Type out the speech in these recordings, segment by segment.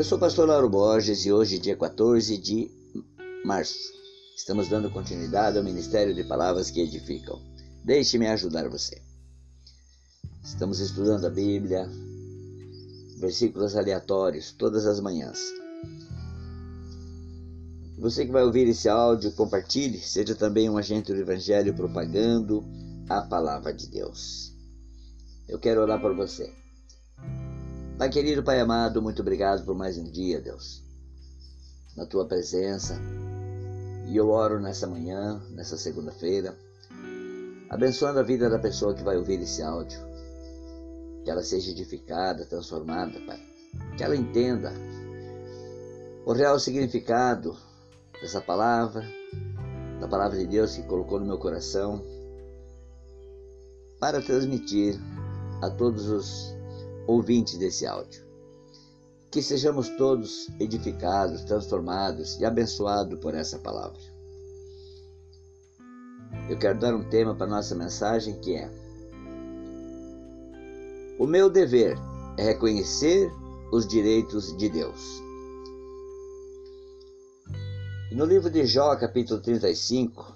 Eu sou o pastor Lauro Borges e hoje, dia 14 de março, estamos dando continuidade ao Ministério de Palavras que Edificam. Deixe-me ajudar você. Estamos estudando a Bíblia, versículos aleatórios, todas as manhãs. Você que vai ouvir esse áudio, compartilhe, seja também um agente do Evangelho propagando a palavra de Deus. Eu quero orar por você. Pai querido, Pai amado, muito obrigado por mais um dia, Deus, na tua presença. E eu oro nessa manhã, nessa segunda-feira, abençoando a vida da pessoa que vai ouvir esse áudio. Que ela seja edificada, transformada, Pai. Que ela entenda o real significado dessa palavra, da palavra de Deus que colocou no meu coração, para transmitir a todos os ouvintes desse áudio. Que sejamos todos edificados, transformados e abençoados por essa palavra. Eu quero dar um tema para nossa mensagem que é: O meu dever é reconhecer os direitos de Deus. No livro de Jó, capítulo 35,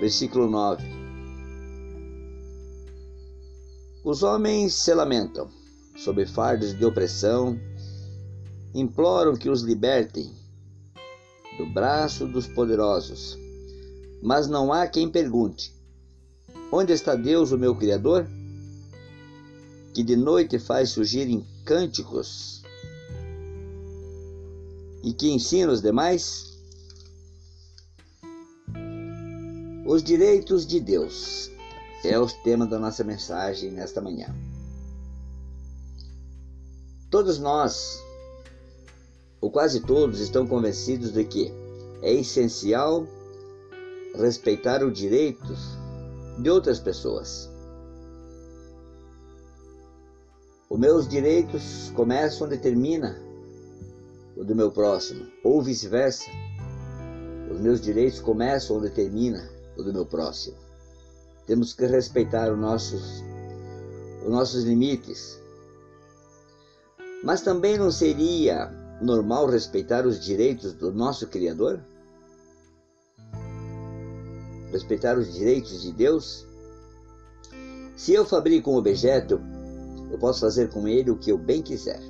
versículo 9. Os homens se lamentam sob fardos de opressão, imploram que os libertem do braço dos poderosos. Mas não há quem pergunte: Onde está Deus, o meu Criador? Que de noite faz surgir em cânticos e que ensina os demais? Os direitos de Deus é o tema da nossa mensagem nesta manhã. Todos nós, ou quase todos, estão convencidos de que é essencial respeitar os direitos de outras pessoas. Os meus direitos começam onde termina o do meu próximo, ou vice-versa. Os meus direitos começam onde termina o do meu próximo. Temos que respeitar os nossos, os nossos limites. Mas também não seria normal respeitar os direitos do nosso Criador? Respeitar os direitos de Deus? Se eu fabrico um objeto, eu posso fazer com ele o que eu bem quiser.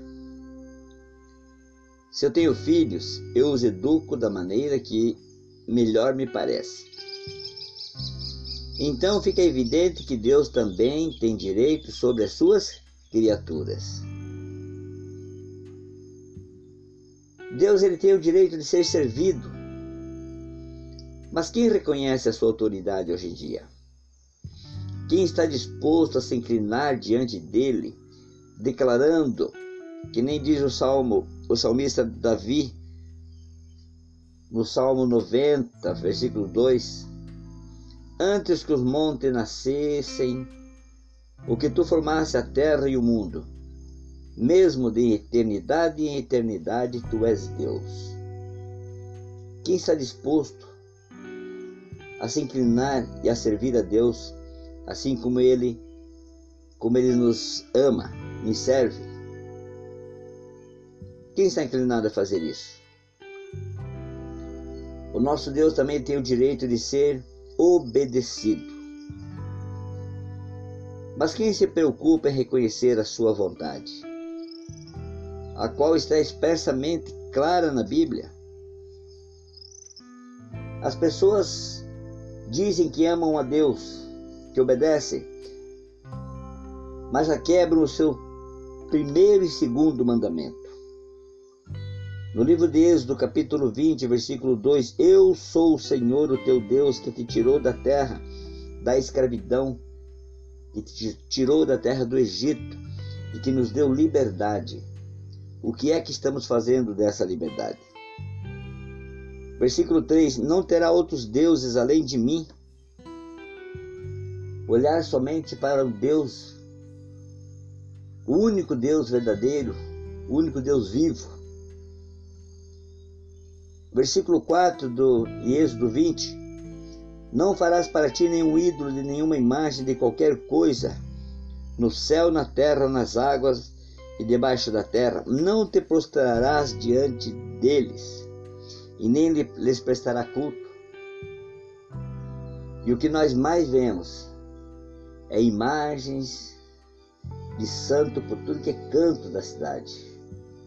Se eu tenho filhos, eu os educo da maneira que melhor me parece. Então fica evidente que Deus também tem direito sobre as suas criaturas. Deus ele tem o direito de ser servido. Mas quem reconhece a sua autoridade hoje em dia? Quem está disposto a se inclinar diante dele, declarando, que nem diz o Salmo o salmista Davi, no Salmo 90, versículo 2: Antes que os montes nascessem, o que tu formaste a terra e o mundo, mesmo de eternidade em eternidade, tu és Deus. Quem está disposto a se inclinar e a servir a Deus, assim como Ele, como Ele nos ama, nos serve? Quem está inclinado a fazer isso? O nosso Deus também tem o direito de ser obedecido. Mas quem se preocupa em reconhecer a sua vontade, a qual está expressamente clara na Bíblia? As pessoas dizem que amam a Deus, que obedecem, mas já quebram o seu primeiro e segundo mandamento. No livro de Êxodo, capítulo 20, versículo 2: Eu sou o Senhor, o teu Deus, que te tirou da terra da escravidão, que te tirou da terra do Egito e que nos deu liberdade. O que é que estamos fazendo dessa liberdade? Versículo 3: Não terá outros deuses além de mim. Olhar somente para o Deus, o único Deus verdadeiro, o único Deus vivo Versículo 4 do Êxodo 20: Não farás para ti nenhum ídolo de nenhuma imagem de qualquer coisa, no céu, na terra, nas águas e debaixo da terra, não te prostrarás diante deles, e nem lhes prestará culto. E o que nós mais vemos é imagens de santo por tudo que é canto da cidade.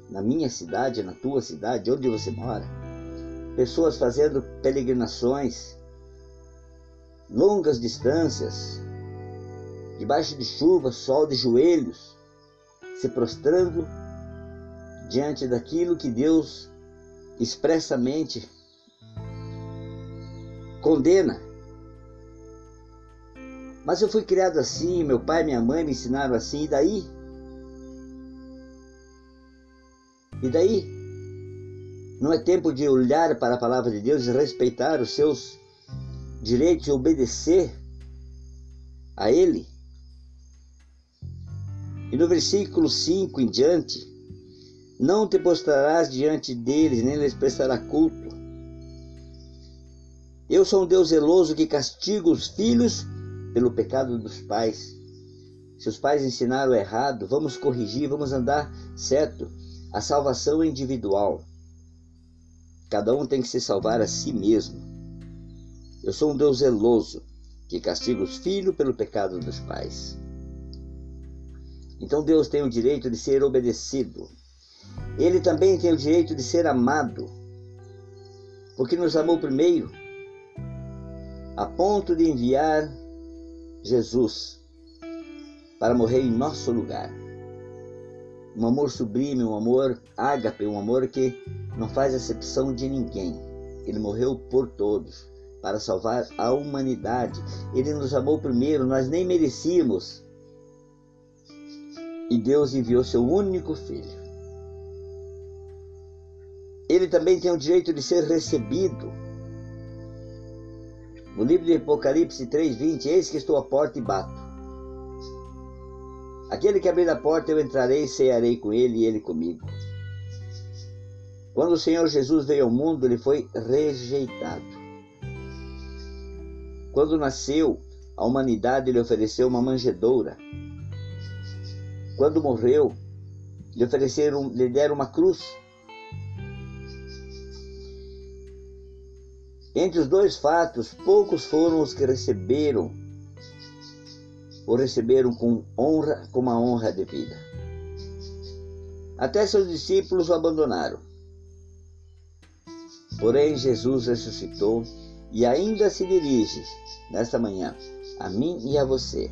Na minha cidade, na tua cidade, onde você mora. Pessoas fazendo peregrinações, longas distâncias, debaixo de chuva, sol de joelhos, se prostrando diante daquilo que Deus expressamente condena. Mas eu fui criado assim, meu pai e minha mãe me ensinaram assim, e daí? E daí? Não é tempo de olhar para a palavra de Deus e respeitar os seus direitos e obedecer a Ele? E no versículo 5 em diante, não te postrarás diante deles, nem lhes prestará culto. Eu sou um Deus zeloso que castiga os filhos pelo pecado dos pais. Se os pais ensinaram errado, vamos corrigir, vamos andar certo. A salvação é individual. Cada um tem que se salvar a si mesmo. Eu sou um Deus zeloso que castiga os filhos pelo pecado dos pais. Então Deus tem o direito de ser obedecido. Ele também tem o direito de ser amado, porque nos amou primeiro, a ponto de enviar Jesus para morrer em nosso lugar. Um amor sublime, um amor ágape, um amor que não faz exceção de ninguém. Ele morreu por todos para salvar a humanidade. Ele nos amou primeiro, nós nem merecíamos e Deus enviou seu único filho. Ele também tem o direito de ser recebido. No livro de Apocalipse 3:20, eis que estou à porta e bato. Aquele que abrir a porta eu entrarei e cearei com ele e ele comigo. Quando o Senhor Jesus veio ao mundo, ele foi rejeitado. Quando nasceu, a humanidade lhe ofereceu uma manjedoura quando morreu, lhe ofereceram, lhe deram uma cruz. Entre os dois fatos, poucos foram os que receberam ou receberam com honra, com uma honra devida. Até seus discípulos o abandonaram. Porém, Jesus ressuscitou e ainda se dirige, nesta manhã, a mim e a você,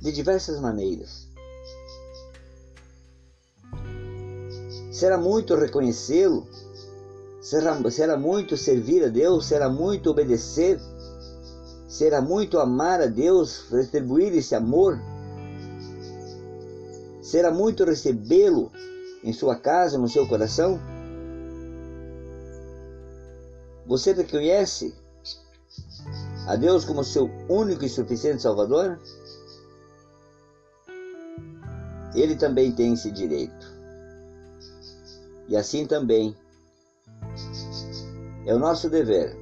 de diversas maneiras. Será muito reconhecê-lo? Será, será muito servir a Deus? Será muito obedecer? Será muito amar a Deus, retribuir esse amor? Será muito recebê-lo em sua casa, no seu coração? Você reconhece a Deus como seu único e suficiente Salvador? Ele também tem esse direito. E assim também é o nosso dever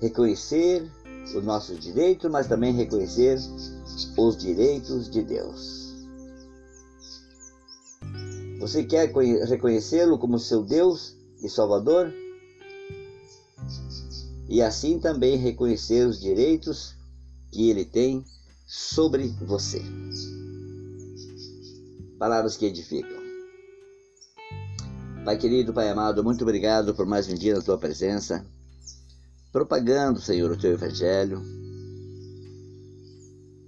reconhecer os nossos direitos, mas também reconhecer os direitos de Deus. Você quer reconhecê-lo como seu Deus e Salvador? E assim também reconhecer os direitos que ele tem sobre você. Palavras que edificam. Pai querido, Pai amado, muito obrigado por mais um dia na tua presença, propagando, Senhor, o teu evangelho.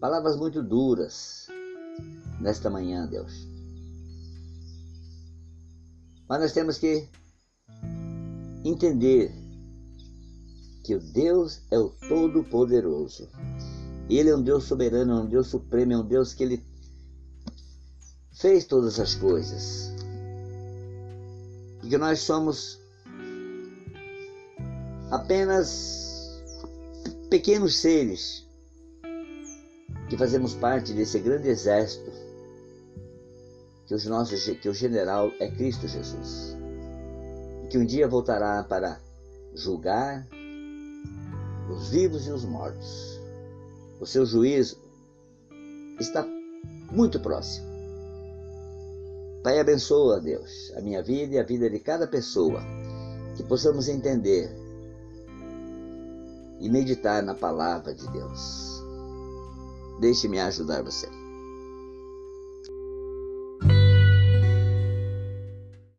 Palavras muito duras nesta manhã, Deus. Mas nós temos que entender que o Deus é o Todo-Poderoso. Ele é um Deus soberano, é um Deus supremo, é um Deus que ele fez todas as coisas e que nós somos apenas pequenos seres que fazemos parte desse grande exército que, os nossos, que o general é Cristo Jesus que um dia voltará para julgar os vivos e os mortos. O seu juízo está muito próximo. Pai, abençoa, Deus, a minha vida e a vida de cada pessoa, que possamos entender e meditar na palavra de Deus. Deixe-me ajudar você.